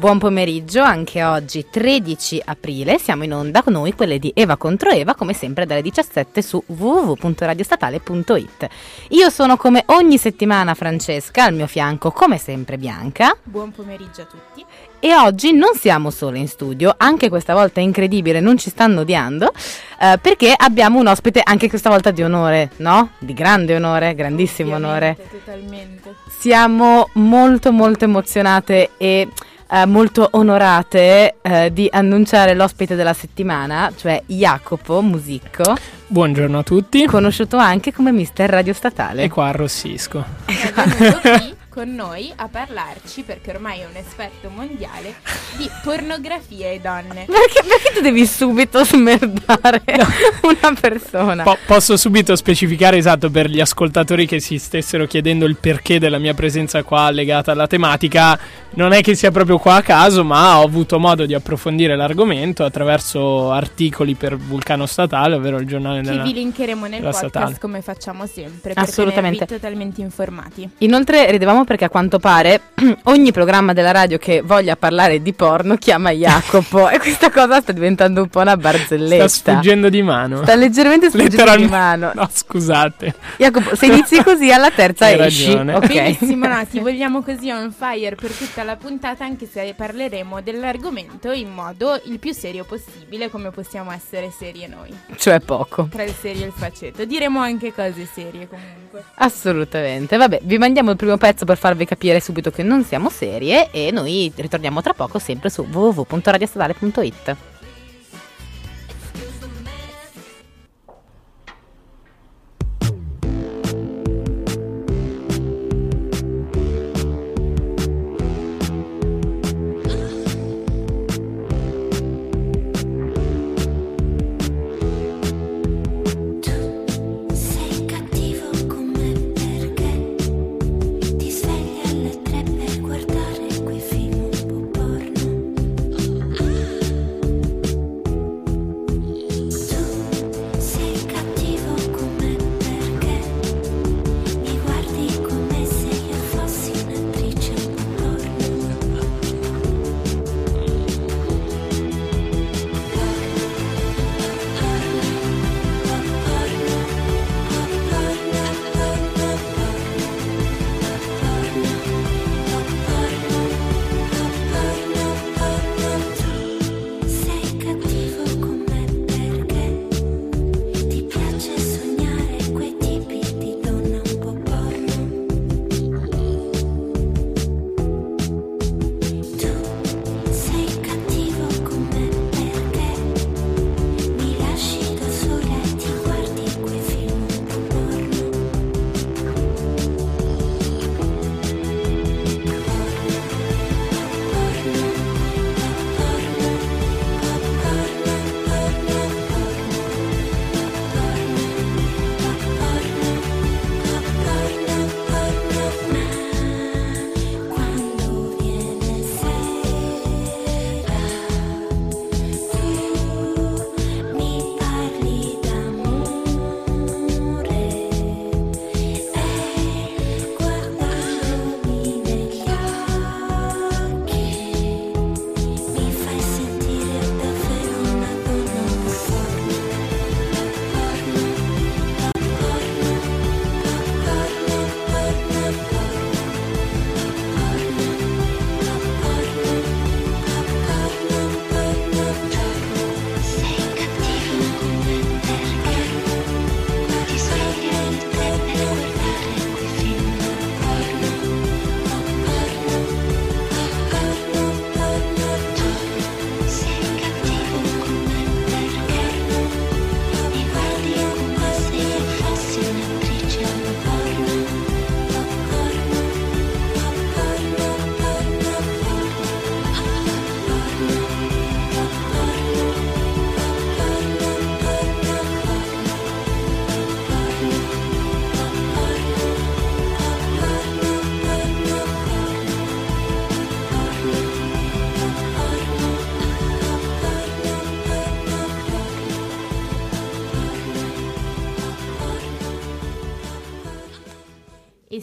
Buon pomeriggio, anche oggi 13 aprile siamo in onda con noi, quelle di Eva contro Eva, come sempre dalle 17 su www.radiostatale.it. Io sono come ogni settimana Francesca, al mio fianco come sempre Bianca Buon pomeriggio a tutti. e oggi non siamo solo in studio, anche questa volta è incredibile, non ci stanno odiando, eh, perché abbiamo un ospite anche questa volta di onore, no? Di grande onore, grandissimo onore. Ovviamente, Totalmente. Siamo molto molto emozionate e eh, molto onorate eh, di annunciare l'ospite della settimana, cioè Jacopo Musicco, Buongiorno a tutti. conosciuto anche come Mister Radio Statale. E qua arrossisco. È venuto qui con noi a parlarci, perché ormai è un esperto mondiale, di pornografia e donne. Perché, perché tu devi subito smerdare una persona? Po- posso subito specificare esatto per gli ascoltatori che si stessero chiedendo il perché della mia presenza qua legata alla tematica. Non è che sia proprio qua a caso, ma ho avuto modo di approfondire l'argomento attraverso articoli per Vulcano Statale, ovvero il giornale Che della... vi linkeremo nel podcast statale. come facciamo sempre. Assolutamente. Totalmente informati. Inoltre ridevamo perché a quanto pare ogni programma della radio che voglia parlare di porno chiama Jacopo e questa cosa sta diventando un po' una barzelletta. Sta sfuggendo di mano. Sta leggermente sfuggendo di mano. No, scusate. Jacopo, se inizi così alla terza Hai esci. ragione. Ok. Benissimo, no, ti vogliamo così on fire per tutta la puntata, anche se parleremo dell'argomento in modo il più serio possibile, come possiamo essere serie noi. Cioè poco. Tra il serio e il faceto. Diremo anche cose serie comunque. Assolutamente. Vabbè, vi mandiamo il primo pezzo per farvi capire subito che non siamo serie e noi ritorniamo tra poco sempre su www.radiostatale.it.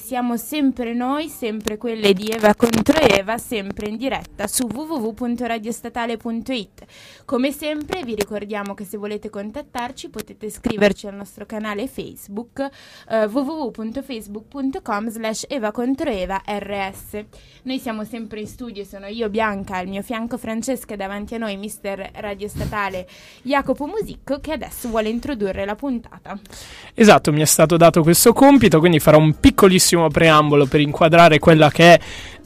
siamo sempre noi, sempre quelle di Eva contro Eva, sempre in diretta su www.radiostatale.it. Come sempre vi ricordiamo che se volete contattarci potete scriverci al nostro canale Facebook eh, www.facebook.com slash Eva contro Eva RS. Noi siamo sempre in studio, sono io Bianca, al mio fianco Francesca e davanti a noi mister Radio Statale Jacopo Musicco che adesso vuole introdurre la puntata. Esatto, mi è stato dato questo compito, quindi farò un piccolissimo preambolo per inquadrare quella che è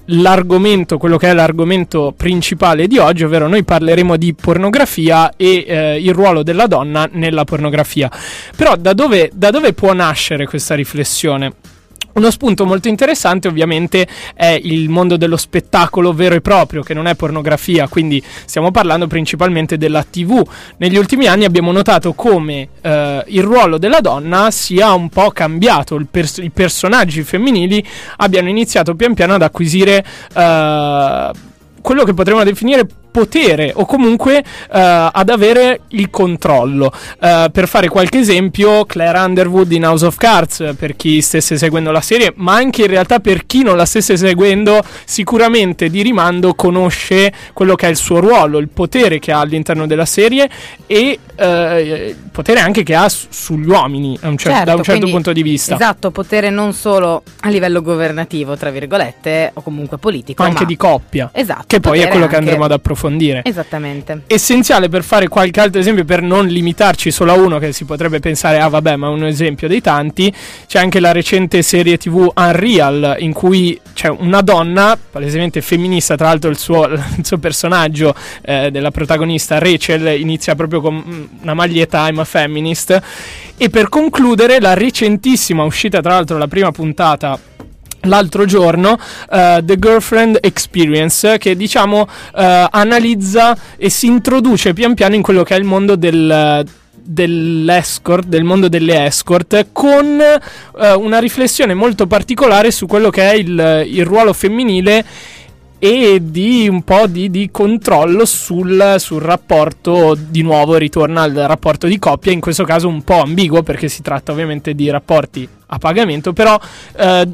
l'argomento, quello che è l'argomento principale di oggi, ovvero noi parleremo di pornografia e eh, il ruolo della donna nella pornografia. Però da dove, da dove può nascere questa riflessione? Uno spunto molto interessante ovviamente è il mondo dello spettacolo vero e proprio, che non è pornografia, quindi stiamo parlando principalmente della TV. Negli ultimi anni abbiamo notato come eh, il ruolo della donna sia un po' cambiato, pers- i personaggi femminili abbiano iniziato pian piano ad acquisire eh, quello che potremmo definire potere o comunque eh, ad avere il controllo. Eh, per fare qualche esempio, Claire Underwood in House of Cards, per chi stesse seguendo la serie, ma anche in realtà per chi non la stesse seguendo, sicuramente di rimando conosce quello che è il suo ruolo, il potere che ha all'interno della serie e eh, il potere anche che ha su- sugli uomini un cer- Certo, da un certo quindi- punto di vista. Esatto, potere non solo a livello governativo, tra virgolette, o comunque politico, Ma anche ma di coppia, Esatto, che poi è quello che anche- andremo ad approfondire. Esattamente. essenziale per fare qualche altro esempio, per non limitarci solo a uno che si potrebbe pensare, ah vabbè, ma è un esempio dei tanti, c'è anche la recente serie tv Unreal in cui c'è una donna, palesemente femminista, tra l'altro il suo, il suo personaggio eh, della protagonista Rachel inizia proprio con mm, una maglietta I'm a feminist e per concludere la recentissima uscita tra l'altro la prima puntata l'altro giorno eh, The Girlfriend Experience che diciamo eh, analizza e si introduce pian piano in quello che è il mondo del dell'escort, del mondo delle escort, con eh, una riflessione molto particolare su quello che è il, il ruolo femminile e di un po' di, di controllo sul, sul rapporto, di nuovo ritorna al rapporto di coppia, in questo caso un po' ambiguo perché si tratta ovviamente di rapporti a pagamento, però eh,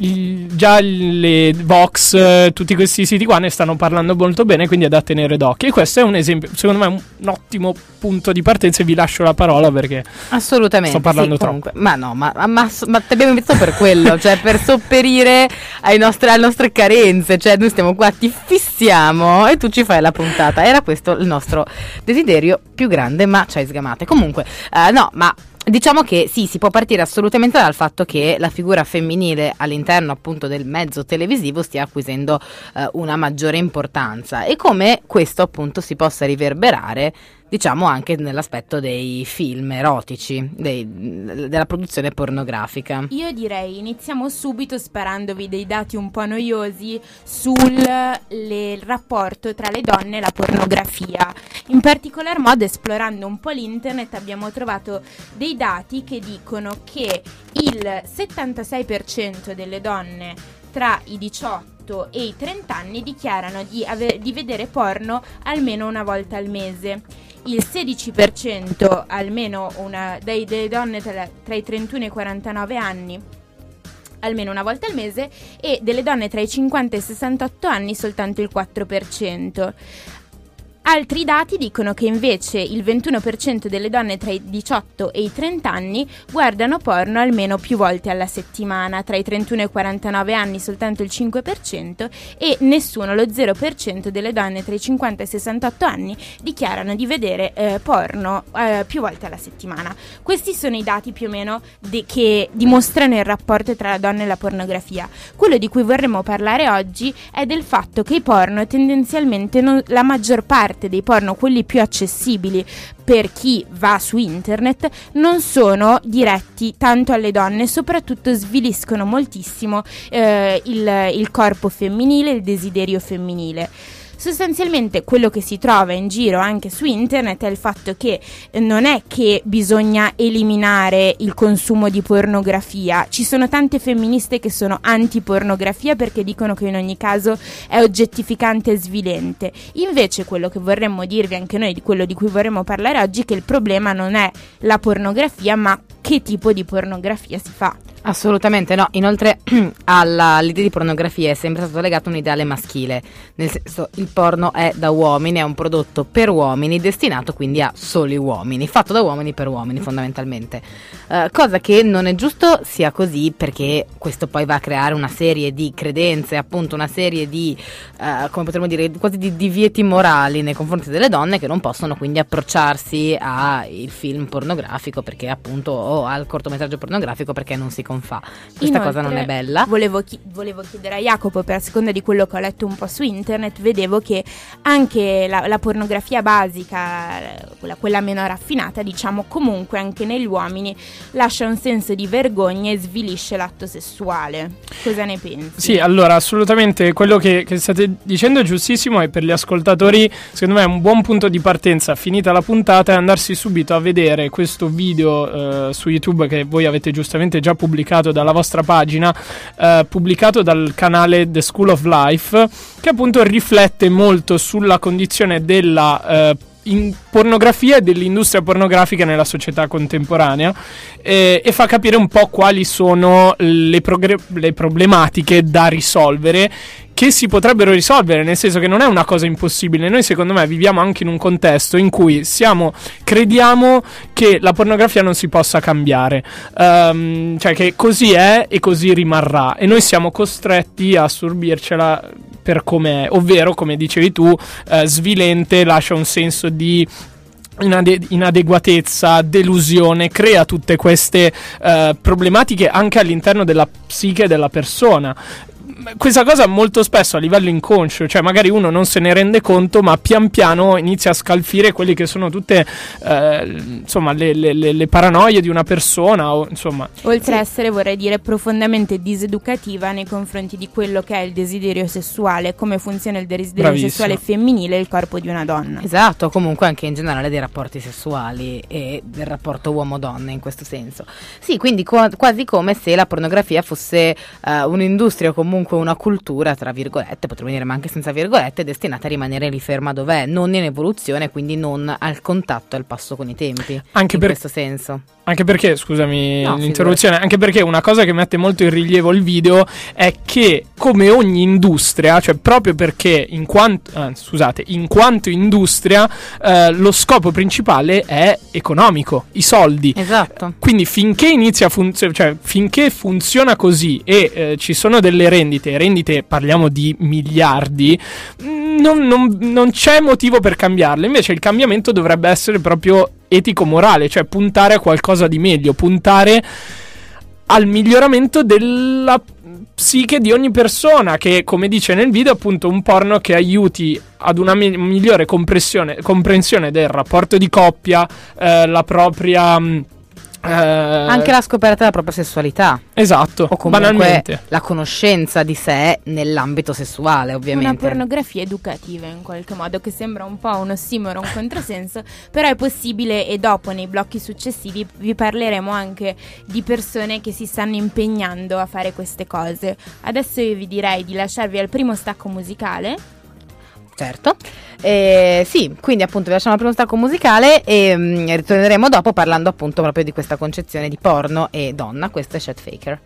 il- già le Vox, eh, tutti questi siti qua ne stanno parlando molto bene, quindi è da tenere d'occhio. E questo è un esempio, secondo me, un, un ottimo punto di partenza. E vi lascio la parola perché Assolutamente. Sto parlando sì, troppo. comunque. Ma no, ma, ma, ma ti abbiamo invitato per quello, cioè per sopperire ai nostri- alle nostre carenze. Cioè, noi stiamo qua, ti fissiamo e tu ci fai la puntata. Era questo il nostro desiderio più grande, ma ci hai sgamate. Comunque, eh, no, ma. Diciamo che sì, si può partire assolutamente dal fatto che la figura femminile all'interno appunto del mezzo televisivo stia acquisendo eh, una maggiore importanza. E come questo appunto si possa riverberare diciamo anche nell'aspetto dei film erotici, dei- della produzione pornografica. Io direi iniziamo subito sparandovi dei dati un po' noiosi sul le- rapporto tra le donne e la pornografia. In particolar modo esplorando un po' l'internet abbiamo trovato dei dati che dicono che il 76% delle donne tra i 18 e i 30 anni dichiarano di, ave- di vedere porno almeno una volta al mese. Il 16% almeno una, dei- delle donne tra, tra i 31 e i 49 anni almeno una volta al mese e delle donne tra i 50 e i 68 anni soltanto il 4%. Altri dati dicono che invece il 21% delle donne tra i 18 e i 30 anni guardano porno almeno più volte alla settimana, tra i 31 e i 49 anni soltanto il 5% e nessuno, lo 0% delle donne tra i 50 e i 68 anni dichiarano di vedere eh, porno eh, più volte alla settimana. Questi sono i dati più o meno de- che dimostrano il rapporto tra la donna e la pornografia. Quello di cui vorremmo parlare oggi è del fatto che i porno tendenzialmente non- la maggior parte dei porno, quelli più accessibili per chi va su internet, non sono diretti tanto alle donne, soprattutto sviliscono moltissimo eh, il, il corpo femminile, il desiderio femminile. Sostanzialmente quello che si trova in giro anche su internet è il fatto che eh, non è che bisogna eliminare il consumo di pornografia, ci sono tante femministe che sono anti-pornografia perché dicono che in ogni caso è oggettificante e svilente. Invece quello che vorremmo dirvi anche noi, di quello di cui vorremmo parlare oggi, è che il problema non è la pornografia ma che tipo di pornografia si fa. Assolutamente no, inoltre all'idea di pornografia è sempre stato legato un ideale maschile, nel senso il porno è da uomini, è un prodotto per uomini, destinato quindi a soli uomini, fatto da uomini per uomini fondamentalmente, Eh, cosa che non è giusto sia così perché questo poi va a creare una serie di credenze, appunto una serie di, eh, come potremmo dire, quasi di divieti morali nei confronti delle donne che non possono quindi approcciarsi al film pornografico perché appunto o al cortometraggio pornografico perché non si confà. Questa cosa non è Inoltre, bella. Volevo, chi- volevo chiedere a Jacopo, per seconda di quello che ho letto un po' su internet, vedevo che anche la, la pornografia basica, quella, quella meno raffinata, diciamo, comunque anche negli uomini lascia un senso di vergogna e svilisce l'atto sessuale. Cosa ne pensi? Sì, allora assolutamente quello che, che state dicendo è giustissimo e per gli ascoltatori secondo me è un buon punto di partenza finita la puntata è andarsi subito a vedere questo video eh, su YouTube che voi avete giustamente già pubblicato dalla vostra pagina, eh, pubblicato dal canale The School of Life, che appunto riflette molto sulla condizione della... eh, pornografia e dell'industria pornografica nella società contemporanea eh, e fa capire un po' quali sono le, progre- le problematiche da risolvere che si potrebbero risolvere, nel senso che non è una cosa impossibile. Noi, secondo me, viviamo anche in un contesto in cui siamo, crediamo che la pornografia non si possa cambiare, Ehm, cioè che così è e così rimarrà, e noi siamo costretti a assorbircela per come è, ovvero, come dicevi tu, eh, svilente, lascia un senso di inade- inadeguatezza, delusione, crea tutte queste eh, problematiche anche all'interno della psiche della persona. Questa cosa molto spesso a livello inconscio, cioè magari uno non se ne rende conto, ma pian piano inizia a scalfire quelle che sono tutte eh, insomma le, le- le- le paranoie di una persona. O, insomma, Oltre a essere, vorrei dire, profondamente diseducativa nei confronti di quello che è il desiderio sessuale, come funziona il desiderio Bravissimo. sessuale femminile e il corpo di una donna. Esatto, comunque anche in generale dei rapporti sessuali e del rapporto uomo-donna in questo senso. Sì, quindi qua- quasi come se la pornografia fosse eh, un'industria o comunque una cultura, tra virgolette, potremmo dire ma anche senza virgolette, destinata a rimanere lì ferma dov'è, non in evoluzione, quindi non al contatto e al passo con i tempi. Anche in per- questo senso. Anche perché, scusami No, l'interruzione, anche perché una cosa che mette molto in rilievo il video è che come ogni industria, cioè proprio perché in quanto, ah, scusate, in quanto industria, eh, lo scopo principale è economico, i soldi. Esatto. Quindi finché inizia a funzionare, cioè finché funziona così e eh, ci sono delle rendite, rendite parliamo di miliardi, mm, non, non- non c'è motivo per cambiarle. Invece il cambiamento dovrebbe essere proprio etico-morale, cioè puntare a qualcosa di meglio, puntare al miglioramento della psiche di ogni persona che come dice nel video appunto un porno che aiuti ad una mi- migliore comprensione, del rapporto di coppia eh, la propria mh, eh, Anche la scoperta della propria sessualità. esatto O comunque banalmente la conoscenza di sé nell'ambito sessuale, Una ovviamente. pornografia educativa in qualche modo, che sembra un po' un ossimoro, un controsenso, però è possibile e dopo nei blocchi successivi vi parleremo anche di persone che si stanno impegnando a fare queste cose. Adesso io vi direi di lasciarvi al primo stacco musicale. Certo. Eh, sì, quindi appunto vi lasciamo al primo stacco musicale e mm, ritorneremo dopo parlando appunto proprio di questa concezione di porno e donna. Questo è Chet Faker.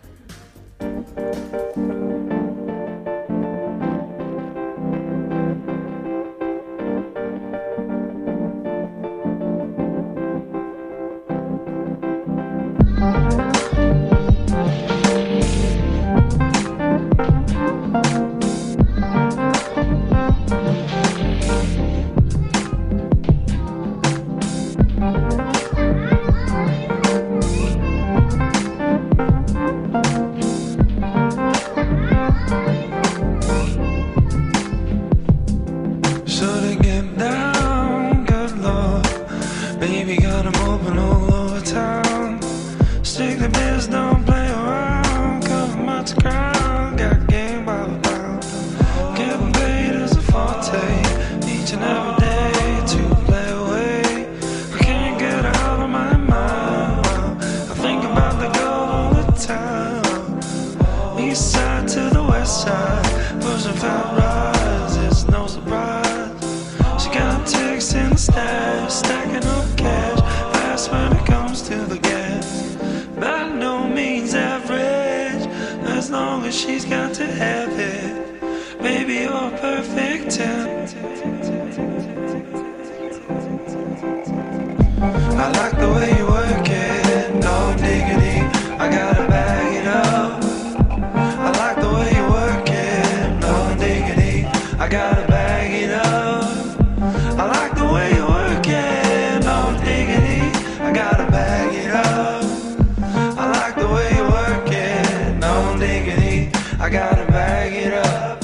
I gotta bag it up.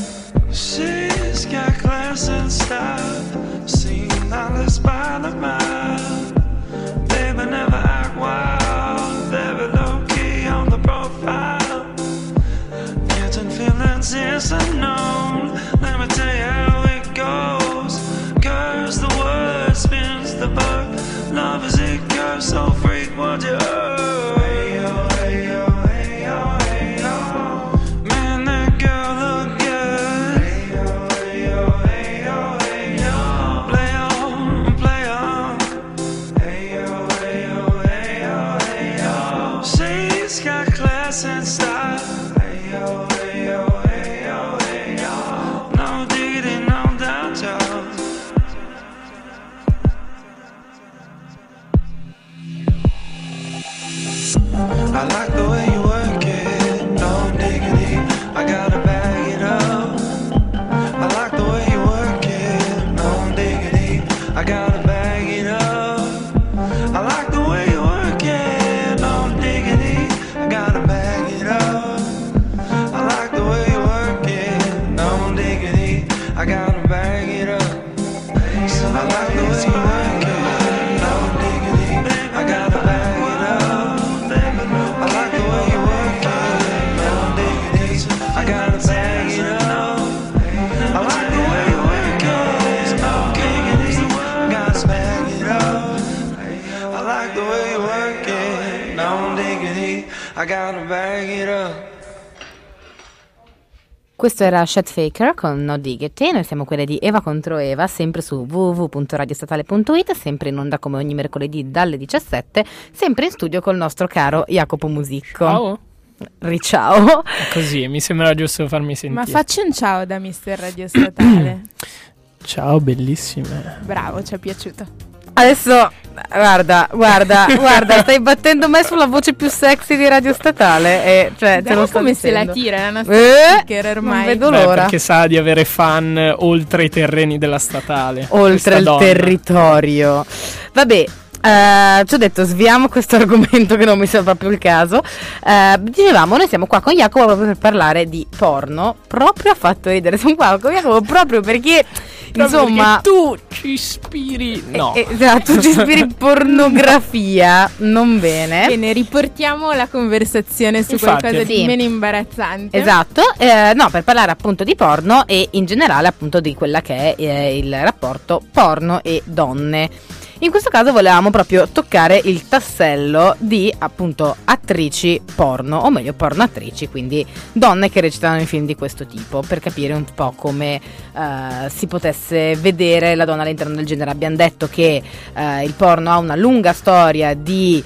She's got class and style, seen dollars by the mile. Baby, never act wild, very low key on the profile. Getting feelings is unknown. Questo era Shed Faker con No Diggity, noi siamo quelle di Eva contro Eva, sempre su www.radiostatale.it, sempre in onda come ogni mercoledì dalle 17, sempre in studio col nostro caro Jacopo Musicco. Ciao. Riciao. Così, mi sembra giusto farmi sentire. Ma facci un ciao da Mister Radio Statale. Ciao, bellissime. Bravo, ci è piaciuto. Adesso, guarda, guarda, guarda, stai battendo me sulla voce più sexy di Radio Statale. E, cioè, te lo sto come se la dicendo. tira la nostra Eh, speaker ormai. Non vedo Beh, l'ora. perché sa di avere fan eh, oltre i terreni della statale. oltre il donna. territorio. Vabbè. Eh, ci ho detto sviamo questo argomento che non mi sembra proprio il caso. Eh, dicevamo, noi siamo qua con Jacopo proprio per parlare di porno. Proprio ha fatto ridere. Siamo qua con Jacopo proprio perché, Proprio insomma, perché tu ci ispiri. No. eh, esatto, ci ispiri pornografia, non bene. Bene, riportiamo la conversazione su Infatti. qualcosa di Sì. meno imbarazzante. Esatto, eh, no, per parlare appunto di porno e in generale appunto di quella che è eh, il rapporto porno e donne. In questo caso volevamo proprio toccare il tassello di appunto attrici porno, o meglio porno attrici, quindi donne che recitano in film di questo tipo, per capire un po' come eh, si potesse vedere la donna all'interno del genere. Abbiamo detto che eh, il porno ha una lunga storia di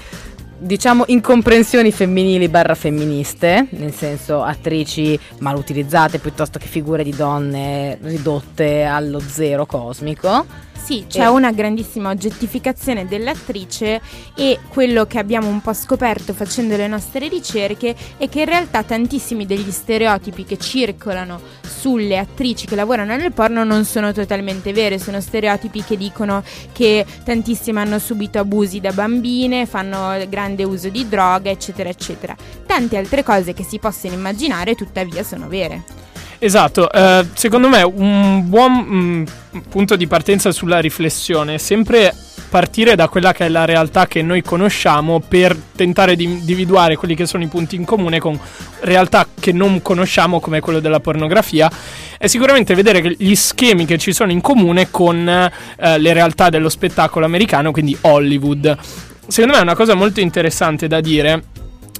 diciamo incomprensioni femminili barra femministe, nel senso attrici mal utilizzate piuttosto che figure di donne ridotte allo zero cosmico. Sì, c'è E- una grandissima oggettificazione dell'attrice e quello che abbiamo un po' scoperto facendo le nostre ricerche è che in realtà tantissimi degli stereotipi che circolano sulle attrici che lavorano nel porno non sono totalmente vere, sono stereotipi che dicono che tantissime hanno subito abusi da bambine, fanno grande uso di droga, eccetera, eccetera. Tante altre cose che si possono immaginare tuttavia sono vere. Esatto, eh, secondo me un buon mm, punto di partenza sulla riflessione è sempre partire da quella che è la realtà che noi conosciamo per tentare di individuare quelli che sono i punti in comune con realtà che non conosciamo come quello della pornografia e sicuramente vedere gli schemi che ci sono in comune con eh, le realtà dello spettacolo americano, quindi Hollywood. Secondo me è una cosa molto interessante da dire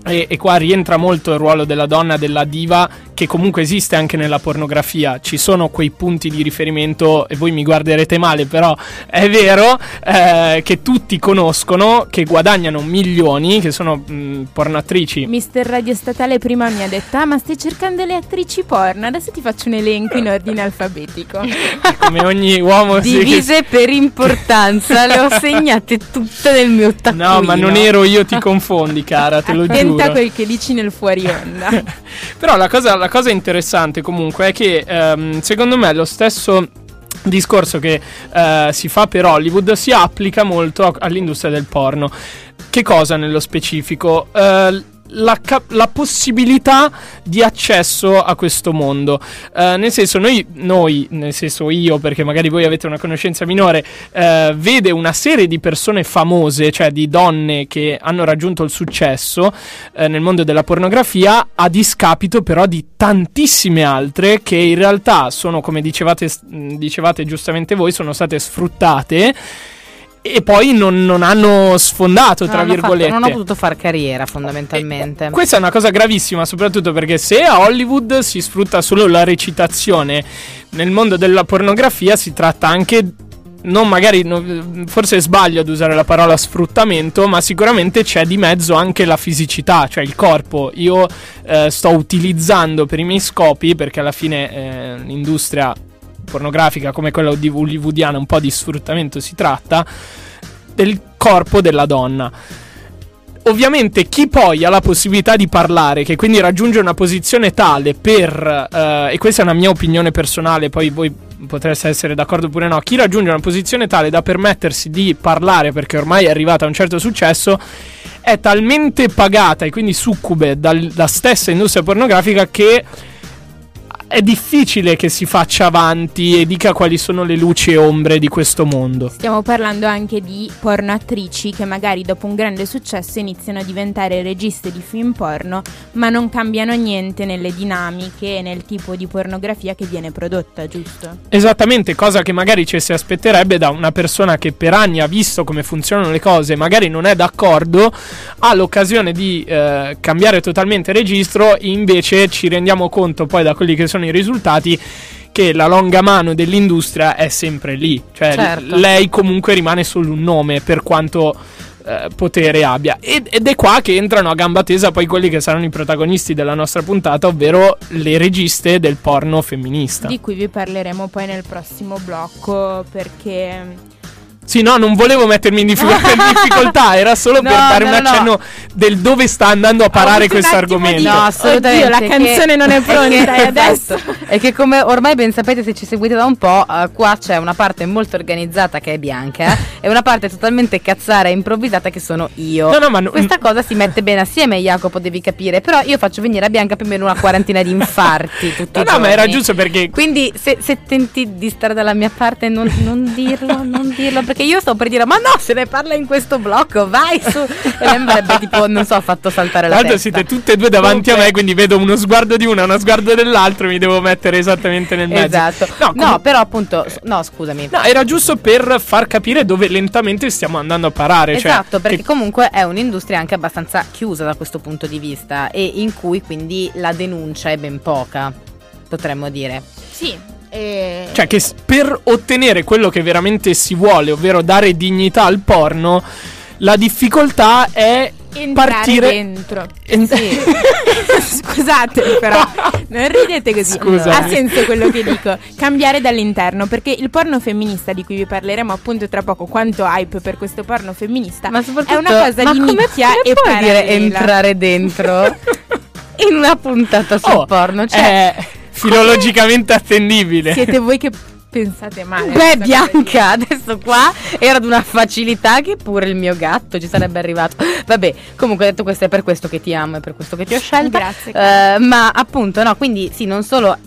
e, e qua rientra molto il ruolo della donna, della diva, che comunque esiste anche nella pornografia. Ci sono quei punti di riferimento, e voi mi guarderete male, però è vero, eh, che tutti conoscono, che guadagnano milioni, che sono mh, pornoattrici. Mister Radio Statale prima mi ha detto Ah ma stai cercando le attrici porno Adesso ti faccio un elenco in ordine alfabetico come ogni uomo si- Divise per importanza, le ho segnate tutte nel mio taccuino. No, ma non ero io, ti confondi, cara, te lo Attenta giuro. quel che dici nel fuori onda Però la cosa, la cosa interessante comunque è che ehm, secondo me lo stesso discorso che eh, si fa per Hollywood si applica molto all'industria del porno. Che cosa nello specifico? Eh, la, cap- la possibilità di accesso a questo mondo. Eh, nel senso, noi, noi, nel senso io, perché magari voi avete una conoscenza minore, eh, vede una serie di persone famose, cioè di donne che hanno raggiunto il successo eh, nel mondo della pornografia, a discapito però di tantissime altre che in realtà sono, come dicevate, dicevate giustamente voi, sono state sfruttate. E poi non, non hanno sfondato, Non tra hanno fatto- virgolette. non ho potuto far carriera, fondamentalmente. Eh, Questa è una cosa gravissima, soprattutto perché se a Hollywood si sfrutta solo la recitazione, nel mondo della pornografia si tratta anche. Non magari, forse sbaglio ad usare la parola sfruttamento, ma sicuramente c'è di mezzo anche la fisicità, cioè il corpo. Io eh, sto utilizzando per i miei scopi, perché alla fine eh, l'industria pornografica come quella di- hollywoodiana, un po' di sfruttamento si tratta, del corpo della donna. Ovviamente chi poi ha la possibilità di parlare, che quindi raggiunge una posizione tale per, eh, e questa è una mia opinione personale, poi voi potreste essere d'accordo oppure no, chi raggiunge una posizione tale da permettersi di parlare perché ormai è arrivata a un certo successo, è talmente pagata e quindi succube dalla stessa industria pornografica che è difficile che si faccia avanti e dica quali sono le luci e ombre di questo mondo. Stiamo parlando anche di porno attrici che magari dopo un grande successo iniziano a diventare registe di film porno, ma non cambiano niente nelle dinamiche e nel tipo di pornografia che viene prodotta, giusto? Esattamente, cosa che magari ci si aspetterebbe da una persona che per anni ha visto come funzionano le cose, magari non è d'accordo, ha l'occasione di eh, cambiare totalmente registro, invece ci rendiamo conto poi da quelli che sono i risultati che la longa mano dell'industria è sempre lì, cioè Certo. lei comunque rimane solo un nome per quanto eh, potere abbia ed, ed è qua che entrano a gamba tesa poi quelli che saranno i protagonisti della nostra puntata, ovvero le registe del porno femminista. Di cui vi parleremo poi nel prossimo blocco perché Sì, no, non volevo mettermi in difficoltà, in difficoltà, era solo per No, dare no, un no, accenno del dove sta andando a parare questo argomento. No, assolutamente. Oddio, la canzone non è pronta, che- e adesso? E che come ormai ben sapete se ci seguite da un po', eh, qua c'è una parte molto organizzata che è Bianca e una parte totalmente cazzara e improvvisata che sono io. No, no, ma no- Questa cosa si mette bene assieme, Jacopo, devi capire. Però io faccio venire a Bianca più o meno una quarantina di infarti tutti No, i no, ma era giusto perché Quindi se, se tenti di stare dalla mia parte non, non dirlo, non dirlo, perché io sto per dire ma no, se ne parla in questo blocco, vai su. E lei mi avrebbe tipo, non so, fatto saltare la l'altro testa. siete tutte e due davanti a Comunque- me, quindi vedo uno sguardo di una, uno sguardo dell'altro, mi devo mettere esattamente nel mezzo. Esatto. No, No, comu- però appunto, no, scusami. No, era giusto per far capire dove lentamente stiamo andando a parare. cioè, Esatto, perché che- comunque è un'industria anche abbastanza chiusa da questo punto di vista e in cui quindi la denuncia è ben poca, potremmo dire. sì, e- Cioè che per ottenere quello che veramente si vuole, ovvero dare dignità al porno, la difficoltà è entrare partire... dentro. en- Scusate, però non ridete così. Scusami. Ha senso quello che dico. Cambiare dall'interno, perché il porno femminista di cui vi parleremo appunto tra poco, quanto hype per questo porno femminista, Ma soprattutto è una cosa ma di come, nicchia come e puoi dire entrare dentro in una puntata sul Oh, porno? Cioè, è filologicamente attendibile. Siete voi che pensate male. Beh, Bianca, adesso qua era di una facilità che pure il mio gatto ci sarebbe arrivato. Vabbè, comunque detto questo è per questo che ti amo e per questo che ti ho scelta. Grazie. Eh, ma appunto, no, quindi sì, non solo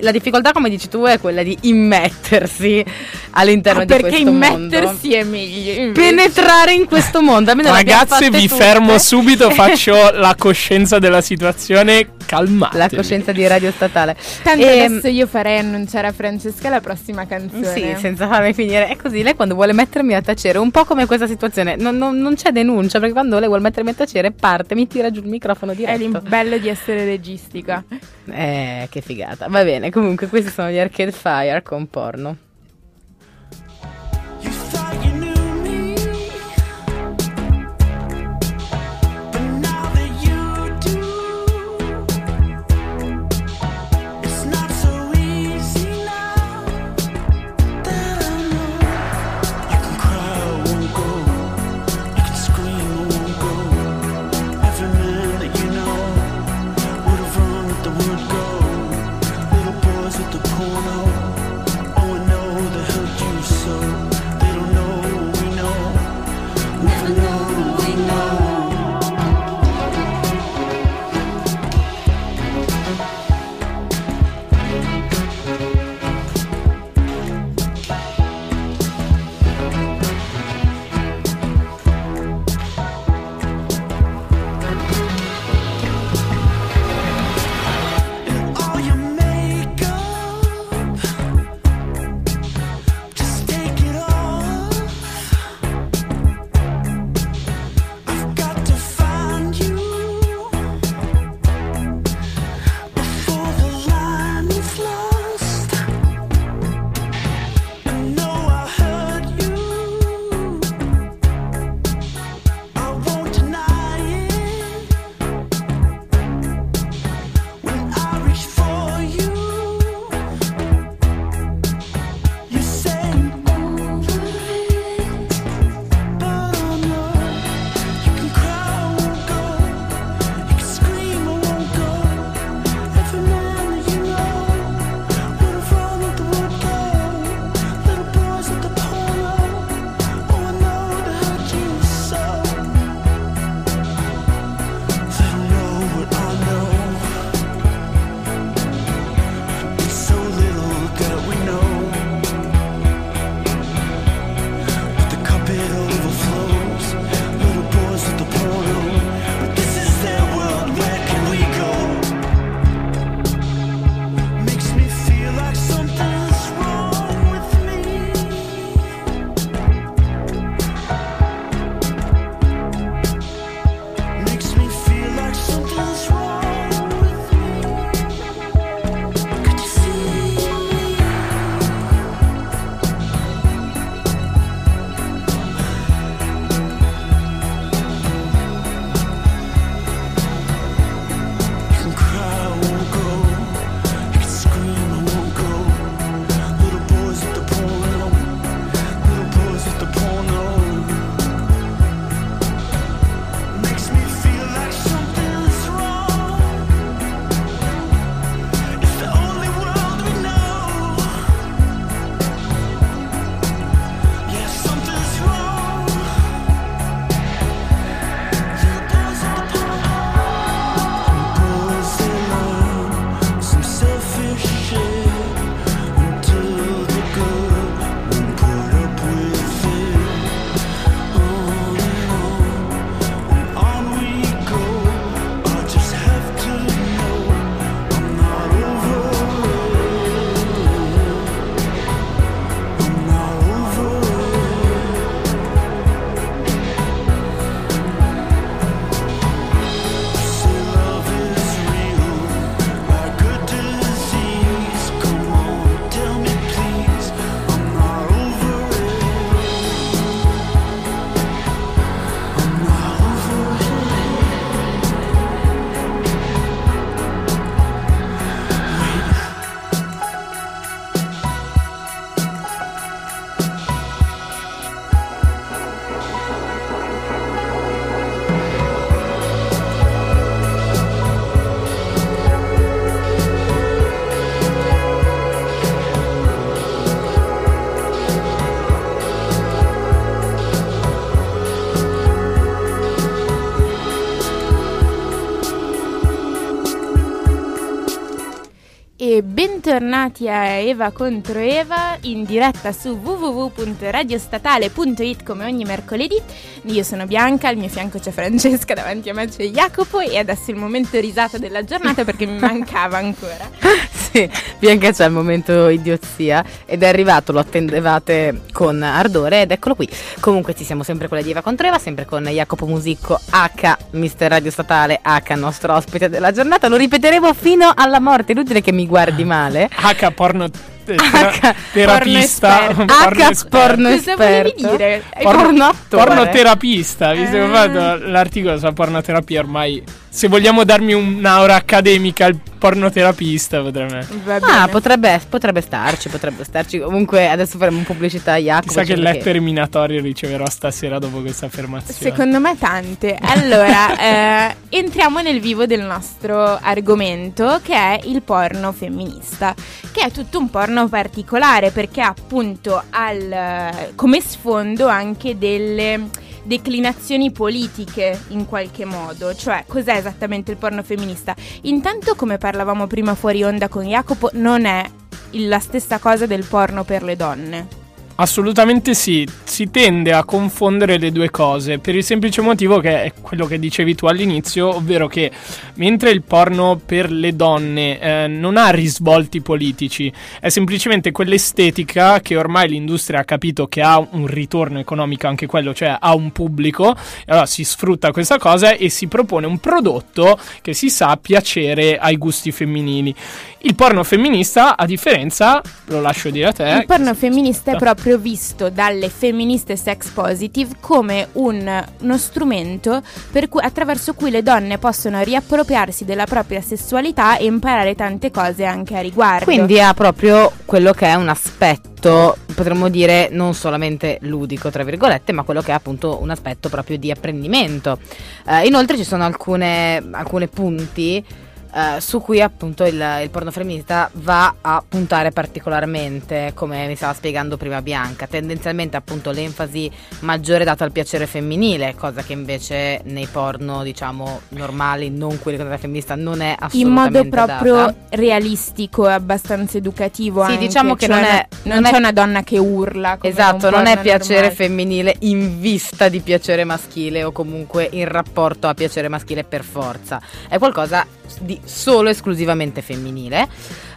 la difficoltà, come dici tu, è quella di immettersi all'interno Ah, di perché questo mondo. immettersi è meglio. invece. Penetrare in questo mondo. Ragazze, vi tutte. fermo subito, faccio la coscienza della situazione. Calmate. La coscienza di Radio Statale. Tanto Ehm, adesso io farei annunciare a Francesca la prossima canzone. Sì, senza farmi finire. È così, lei quando vuole mettermi a tacere, un po' come questa situazione, non, non- non c'è denuncia, perché quando lei vuole mettermi a tacere parte, mi tira giù il microfono È diretto. il bello di essere registica. Eh, che figata. Va bene, comunque questi sono gli Arcade Fire con porno. Bentornati a Eva contro Eva in diretta su www.radiostatale.it come ogni mercoledì. Io sono Bianca, al mio fianco c'è Francesca, davanti a me c'è Jacopo e adesso è il momento risata della giornata perché mi mancava ancora sì, Bianca c'è il momento idiozia ed è arrivato, lo attendevate con ardore ed eccolo qui. Comunque ci siamo sempre con la Diva contro Eva, sempre con Jacopo Musicco H, Mister Radio Statale H, nostro ospite della giornata. Lo ripeteremo fino alla morte, inutile che mi guardi male. H porno tera- terapista. porno porno H porno Cosa volevi esperto. dire? Porno-. Pornoterapista, visto che ho fatto l'articolo sulla pornoterapia ormai. Se vogliamo darmi un'aura accademica al pornoterapista potrebbe. Ah, potrebbe, potrebbe starci, potrebbe starci. Comunque adesso faremo pubblicità a Jacopo. Chissà che dicendo lettere minatorie riceverò stasera dopo questa affermazione. Secondo me tante. Allora, eh, entriamo nel vivo del nostro argomento che è il porno femminista, che è tutto un porno particolare perché ha appunto al, come sfondo anche delle declinazioni politiche in qualche modo, cioè cos'è esattamente il porno femminista? Intanto come parlavamo prima fuori onda con Jacopo non è la stessa cosa del porno per le donne. Assolutamente sì, si tende a confondere le due cose per il semplice motivo che è quello che dicevi tu all'inizio, ovvero che mentre il porno per le donne eh, non ha risvolti politici, è semplicemente quell'estetica che ormai l'industria ha capito che ha un ritorno economico anche quello, cioè ha un pubblico, e allora si sfrutta questa cosa e si propone un prodotto che si sa piacere ai gusti femminili. Il porno femminista, a differenza, lo lascio dire a te. Il porno femminista è proprio visto dalle femministe sex positive come un- uno strumento cui- attraverso cui le donne possono riappropriarsi della propria sessualità e imparare tante cose anche a riguardo. Quindi ha proprio quello che è un aspetto, potremmo dire, non solamente ludico, tra virgolette, ma quello che è appunto un aspetto proprio di apprendimento. Eh, inoltre ci sono alcune, alcune punti eh, su cui appunto il, il porno femminista va a puntare particolarmente, come mi stava spiegando prima Bianca. Tendenzialmente appunto l'enfasi maggiore data al piacere femminile, cosa che invece nei porno diciamo normali, non quelli con la femminista, non è in assolutamente modo proprio data. realistico e abbastanza educativo. Sì, anche, diciamo che cioè non è- non, non c'è è- una donna che urla. Esatto, non è piacere normale. femminile in vista di piacere maschile o comunque in rapporto a piacere maschile per forza. È qualcosa di solo esclusivamente femminile.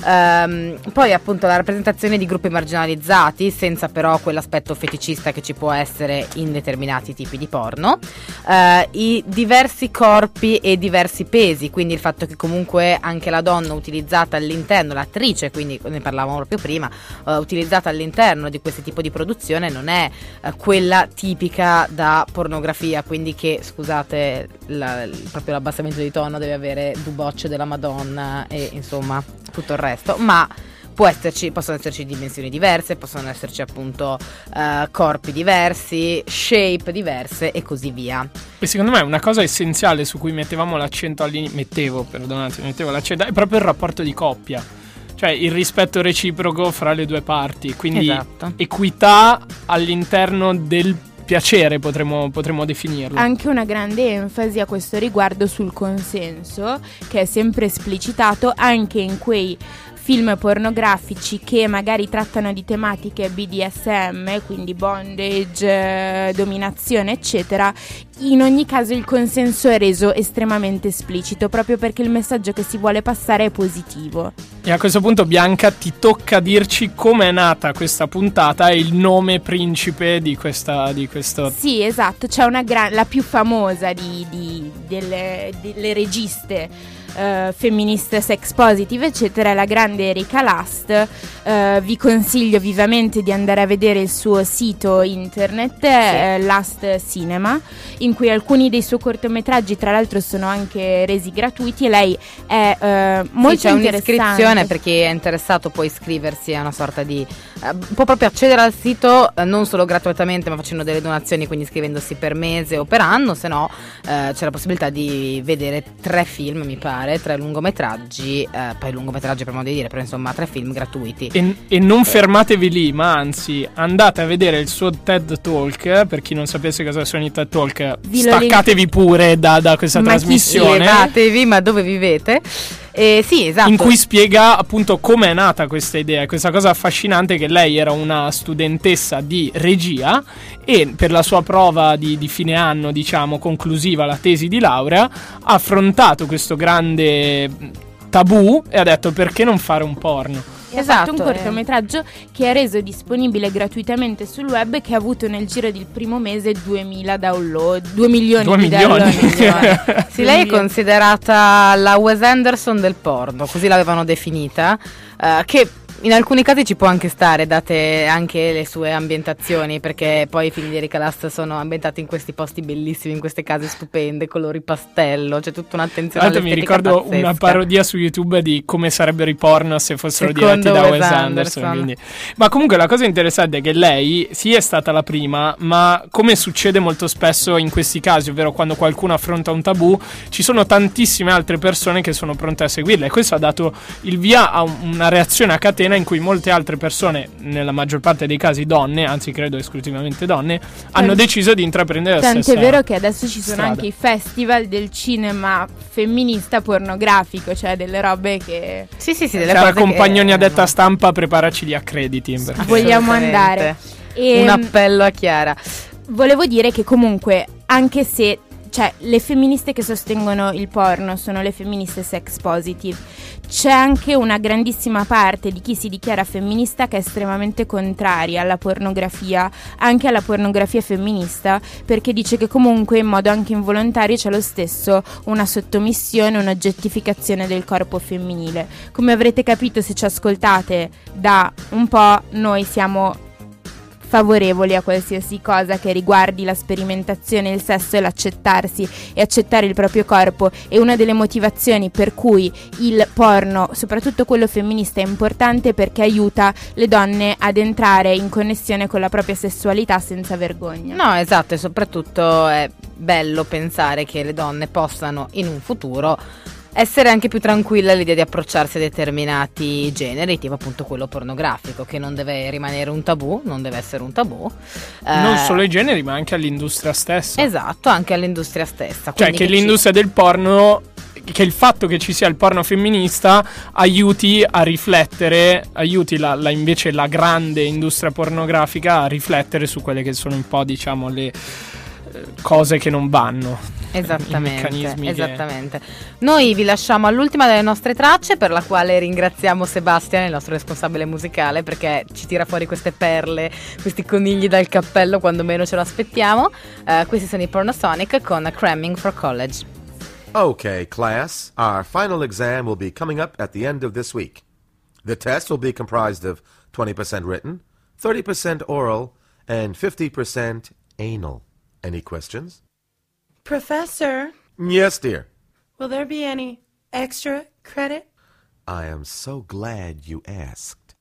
Ehm, poi appunto la rappresentazione di gruppi marginalizzati senza però quell'aspetto feticista che ci può essere in determinati tipi di porno. Eh, I diversi corpi e diversi pesi, quindi il fatto che comunque anche la donna utilizzata all'interno, l'attrice, quindi ne parlavamo proprio prima, eh, utilizzata all'interno di questo tipo di produzione non è eh, quella tipica da pornografia, quindi che scusate la- proprio l'abbassamento di tono deve avere dubocce della Madonna e insomma tutto il resto, ma può esserci, possono esserci dimensioni diverse, possono esserci appunto eh, corpi diversi, shape diverse e così via. E secondo me una cosa essenziale su cui mettevamo l'accento all'inizio, mettevo, perdonate, mettevo l'accento, è proprio il rapporto di coppia. Cioè il rispetto reciproco fra le due parti, quindi Esatto. equità all'interno del piacere potremmo, potremmo definirlo. Anche una grande enfasi a questo riguardo sul consenso, che è sempre esplicitato anche in quei film pornografici che magari trattano di tematiche BDSM, quindi bondage, eh, dominazione, eccetera. In ogni caso il consenso è reso estremamente esplicito proprio perché il messaggio che si vuole passare è positivo. E a questo punto Bianca ti tocca dirci come è nata questa puntata e il nome principe di, questa, di questo... Sì, esatto, c'è una gran- la più famosa di, di- delle, delle registe eh, femministe sex positive, eccetera, è la grande Erika Last. Eh, vi consiglio vivamente di andare a vedere il suo sito internet, eh, Last Cinema, in cui alcuni dei suoi cortometraggi, tra l'altro, sono anche resi gratuiti. E lei è eh, molto sì, c'è un'iscrizione per chi è interessato può iscriversi a una sorta di eh, può proprio accedere al sito eh, non solo gratuitamente ma facendo delle donazioni quindi iscrivendosi per mese o per anno se no c'è la possibilità di vedere tre film mi pare tre lungometraggi eh, poi lungometraggi per modo di dire però insomma tre film gratuiti E, e non fermatevi lì, ma anzi andate a vedere il suo TED Talk. Per chi non sapesse cosa sono i TED Talk, Vi staccatevi pure da, da questa Ma trasmissione. Levatevi, ma dove vivete? Eh, sì, esatto. In cui spiega appunto come è nata questa idea, questa cosa affascinante che lei era una studentessa di regia e per la sua prova di, di fine anno, diciamo, conclusiva, la tesi di laurea, ha affrontato questo grande tabù e ha detto perché non fare un porno. E ha Esatto, fatto un eh. cortometraggio che è reso disponibile gratuitamente sul web e che ha avuto nel giro del primo mese 2000 download, 2 milioni Due di milioni. download. Sì, lei è considerata la Wes Anderson del porno, così l'avevano definita, eh, che in alcuni casi ci può anche stare, date anche le sue ambientazioni, perché poi i film di Erika Last sono ambientati in questi posti bellissimi, in queste case stupende, colori pastello, c'è tutta un'attenzione l'altro mi all'estetica ricordo pazzesca. una parodia su YouTube di come sarebbero i porno se fossero Secondo diretti da Wes Anderson. Anderson. Ma comunque la cosa interessante è che lei sì è stata la prima, ma come succede molto spesso in questi casi, ovvero quando qualcuno affronta un tabù, ci sono tantissime altre persone che sono pronte a seguirla e questo ha dato il via a un- una reazione a catena in cui molte altre persone, nella maggior parte dei casi donne, anzi credo esclusivamente donne, hanno deciso di intraprendere la Tanto stessa è vero che adesso ci sono strada. anche i festival del cinema femminista pornografico, cioè delle robe che Sì, sì, sì, delle Cara cose che- compagnoni a detta stampa, preparaci gli accrediti. vogliamo andare. E, Un appello a Chiara. Volevo dire che comunque, anche se cioè, le femministe che sostengono il porno sono le femministe sex positive, c'è anche una grandissima parte di chi si dichiara femminista che è estremamente contraria alla pornografia, anche alla pornografia femminista, perché dice che comunque in modo anche involontario c'è lo stesso una sottomissione, un'oggettificazione del corpo femminile. Come avrete capito se ci ascoltate da un po', noi siamo favorevoli a qualsiasi cosa che riguardi la sperimentazione, il sesso e l'accettarsi e accettare il proprio corpo e una delle motivazioni per cui il porno, soprattutto quello femminista, è importante perché aiuta le donne ad entrare in connessione con la propria sessualità senza vergogna. No, esatto, e soprattutto è bello pensare che le donne possano in un futuro essere anche più tranquille all'idea di approcciarsi a determinati generi, tipo appunto quello pornografico, che non deve rimanere un tabù, non deve essere un tabù. Non Eh, solo ai generi, ma anche all'industria stessa. Esatto, anche all'industria stessa. Cioè, che ci- l'industria del porno. Che il fatto che ci sia il porno femminista aiuti a riflettere, aiuti la, la- invece la grande industria pornografica a riflettere su quelle che sono un po', diciamo, le eh, cose che non vanno. I Esattamente, meccanismi che- esattamente. Noi vi lasciamo all'ultima delle nostre tracce per la quale ringraziamo Sebastian, il nostro responsabile musicale, perché ci tira fuori queste perle, questi conigli dal cappello quando meno ce lo aspettiamo. Eh, questi sono i Pornosonic con Cramming for College. Okay, class, our final exam will be coming up at the end of this week. The test will be comprised of 20% written, 30% oral, and 50% anal. Any questions? Professor, Yes, dear. will there be any extra credit? I am so glad you asked.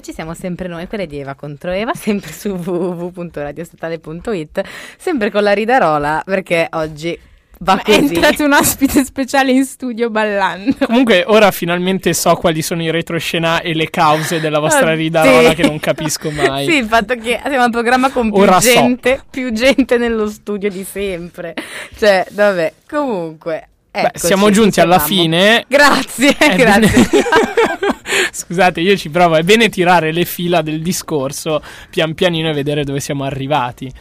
E rieccoci, siamo sempre noi, quelle di Eva contro Eva, sempre su www.radiostatale.it, sempre con la ridarola, perché oggi va Ma è così. entrato un ospite speciale in studio ballando. Comunque, ora finalmente so quali sono i retroscena e le cause della vostra ridarola sì. che non capisco mai. Sì, il fatto che siamo un programma con più Ora so. gente, più gente nello studio di sempre. Cioè, vabbè, comunque. Beh, eccoci, siamo giunti alla fine. Grazie, È grazie. bene- Scusate, io ci provo. È bene tirare le fila del discorso pian pianino e vedere dove siamo arrivati.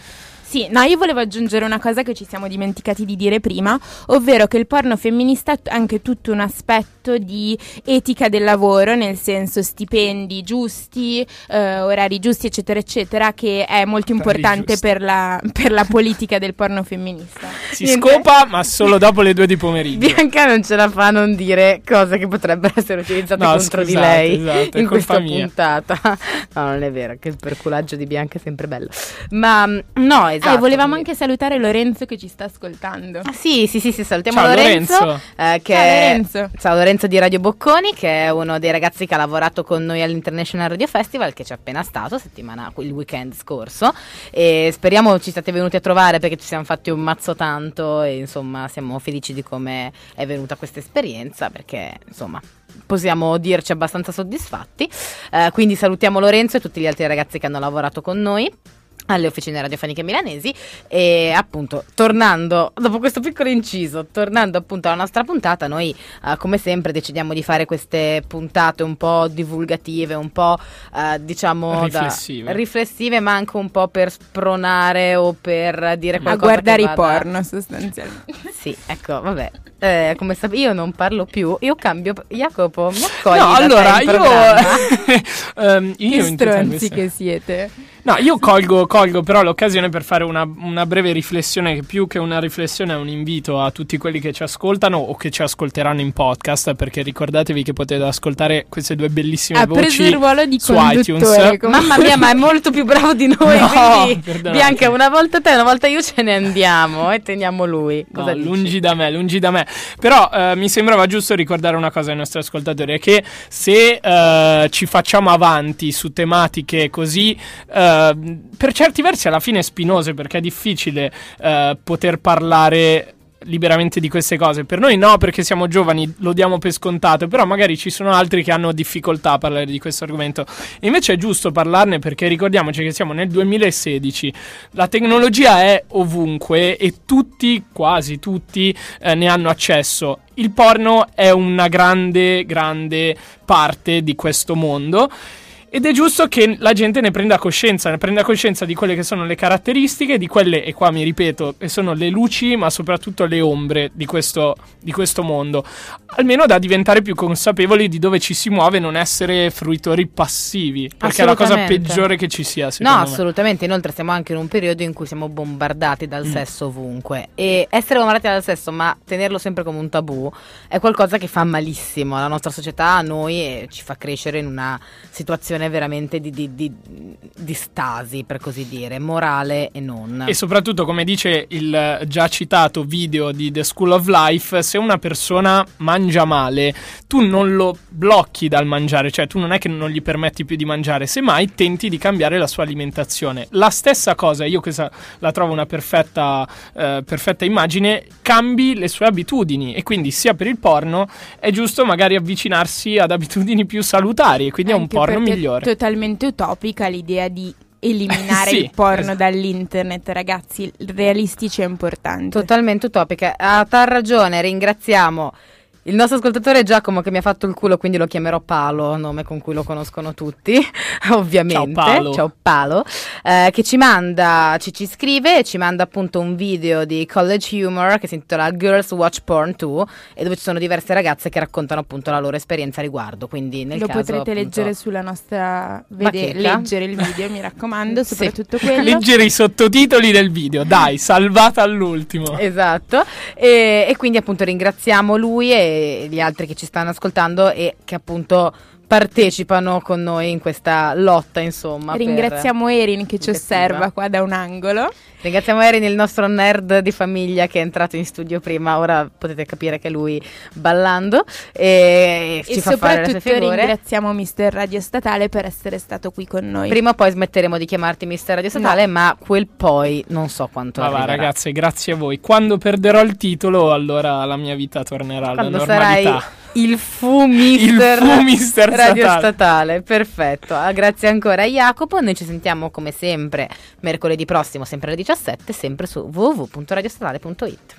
Sì, no, io volevo aggiungere una cosa che ci siamo dimenticati di dire prima, ovvero che il porno femminista ha anche tutto un aspetto di etica del lavoro, nel senso stipendi giusti, eh, orari giusti, eccetera, eccetera, che è molto importante per la, per la politica del porno femminista. Si Niente. scopa, ma solo dopo le due di pomeriggio. Bianca non ce la fa a non dire cose che potrebbero essere utilizzate No, contro di scusate, lei esatto, in questa mia. puntata. No, non è vero, che il perculaggio di Bianca è sempre bello. Ma mm, no, esatto. Ah, e volevamo quindi- anche salutare Lorenzo che ci sta ascoltando. Ah, sì, sì, sì, sì, salutiamo Ciao, Lorenzo. Lorenzo. eh, che Ciao, è- Lorenzo. Ciao Lorenzo di Radio Bocconi, che è uno dei ragazzi che ha lavorato con noi all'International Radio Festival, che c'è appena stato settimana, il weekend scorso. E speriamo ci siate venuti a trovare perché ci siamo fatti un mazzo tanto e insomma siamo felici di come è venuta questa esperienza perché insomma possiamo dirci abbastanza soddisfatti. Eh, quindi salutiamo Lorenzo e tutti gli altri ragazzi che hanno lavorato con noi alle officine radiofoniche milanesi e appunto tornando dopo questo piccolo inciso tornando appunto alla nostra puntata noi eh, come sempre decidiamo di fare queste puntate un po' divulgative un po' eh, diciamo da- Riflessive. riflessive ma anche un po' per spronare o per dire A qualcosa guardare che i porno sostanzialmente. sì ecco vabbè Eh, come sap- io non parlo più io cambio Jacopo mi accogli No, allora io. Ehm, io che stronzi che siete. No, io colgo, colgo però l'occasione per fare una, una breve riflessione, che più che una riflessione è un invito a tutti quelli che ci ascoltano o che ci ascolteranno in podcast, perché ricordatevi che potete ascoltare queste due bellissime Ha preso voci il ruolo di su iTunes. Mamma mia, ma è molto più bravo di noi. No, quindi. Bianca, una volta te, una volta io ce ne andiamo e teniamo lui. No, Cosa dici? lungi da me, lungi da me. Però eh, mi sembrava giusto ricordare una cosa ai nostri ascoltatori: è che se eh, ci facciamo avanti su tematiche così, eh, per certi versi alla fine spinose, perché è difficile eh, poter parlare liberamente di queste cose. Per noi no, perché siamo giovani, lo diamo per scontato, però magari ci sono altri che hanno difficoltà a parlare di questo argomento. E invece è giusto parlarne perché ricordiamoci che siamo nel 2016, la tecnologia è ovunque e tutti, quasi tutti, eh, ne hanno accesso. Il porno è una grande, grande parte di questo mondo. Ed è giusto che la gente ne prenda coscienza, ne prenda coscienza di quelle che sono le caratteristiche, di quelle, e qua mi ripeto, che sono le luci, ma soprattutto le ombre di questo, di questo mondo. Almeno da diventare più consapevoli di dove ci si muove e non essere fruitori passivi. Perché è la cosa Assolutamente. peggiore che ci sia, No, secondo me. assolutamente. Inoltre, siamo anche in un periodo in cui siamo bombardati dal Mm. sesso ovunque. E essere bombardati dal sesso, ma tenerlo sempre come un tabù, è qualcosa che fa malissimo alla nostra società, a noi e ci fa crescere in una situazione veramente di, di- di- di stasi, per così dire, morale e non. E soprattutto, come dice il già citato video di The School of Life, se una persona mangia male, tu non lo blocchi dal mangiare, cioè tu non è che non gli permetti più di mangiare, semmai tenti di cambiare la sua alimentazione. La stessa cosa, io questa la trovo una perfetta, eh, perfetta immagine, cambi le sue abitudini e quindi sia per il porno è giusto magari avvicinarsi ad abitudini più salutari e quindi a un Anche porno perché migliore. Totalmente utopica l'idea di eliminare Sì, il porno esatto. dall'internet, ragazzi. Realistici è importante. Totalmente utopica. A tal ragione ringraziamo il nostro ascoltatore Giacomo che mi ha fatto il culo, quindi lo chiamerò Palo, nome con cui lo conoscono tutti, ovviamente. Ciao, Palo. Ciao Palo. eh, che ci manda, ci, ci scrive e ci manda appunto un video di College Humor che si intitola Girls Watch Porn 2 e dove ci sono diverse ragazze che raccontano appunto la loro esperienza a riguardo. Quindi nel Lo caso, potrete appunto- leggere sulla nostra vede- leggere il video, mi raccomando, Sì. soprattutto quello. Leggere i sottotitoli del video, dai, salvata all'ultimo. Esatto, e, e quindi appunto ringraziamo lui e gli altri che ci stanno ascoltando e che appunto partecipano con noi in questa lotta, insomma. per- Ringraziamo Erin che ci osserva qua da un angolo. Ringraziamo Erin, il nostro nerd di famiglia che è entrato in studio prima, ora potete capire che lui ballando e, ci e fa fare le sue soprattutto figure. ringraziamo Mister Radio Statale per essere stato qui con noi. Prima o poi smetteremo di chiamarti Mister Radio Statale, ma quel poi non so quanto Ma va arriverà. ragazze, grazie a voi. Quando perderò il titolo, allora la mia vita tornerà alla Quando sarai normalità. Il fu mister, Il fu mister Radio statale. Statale. Perfetto. Ah, grazie ancora Jacopo. Noi ci sentiamo come sempre mercoledì prossimo, sempre alle 17, sempre su www.radiostatale.it.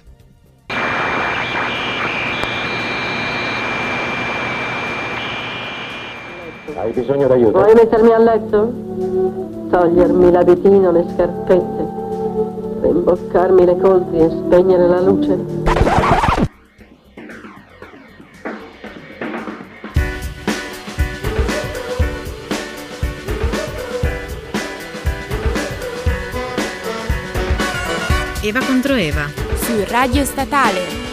Hai bisogno d'aiuto? Vuoi mettermi a letto? Togliermi l'abitino, le scarpette, rimboccarmi le coltri e spegnere la luce? Eva contro Eva. Su Radio Statale.